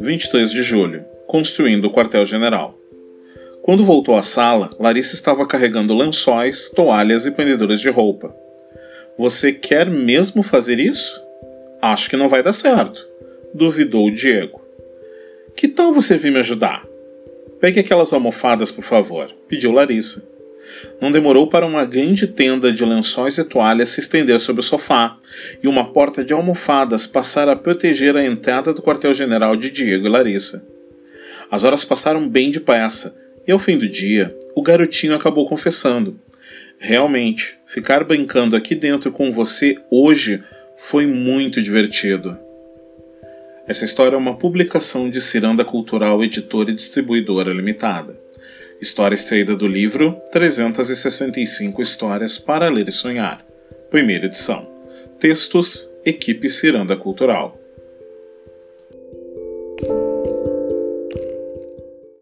23 de julho Construindo o quartel-general. Quando voltou à sala, Larissa estava carregando lençóis, toalhas e pendeduras de roupa. Você quer mesmo fazer isso? Acho que não vai dar certo, duvidou Diego. Que tal você vir me ajudar? Pegue aquelas almofadas, por favor, pediu Larissa. Não demorou para uma grande tenda de lençóis e toalhas se estender sobre o sofá e uma porta de almofadas passar a proteger a entrada do quartel-general de Diego e Larissa. As horas passaram bem depressa e ao fim do dia, o garotinho acabou confessando. Realmente, ficar brincando aqui dentro com você hoje foi muito divertido. Essa história é uma publicação de Ciranda Cultural Editora e Distribuidora Limitada. História extraída do livro 365 Histórias para Ler e Sonhar, primeira edição. Textos Equipe Ciranda Cultural.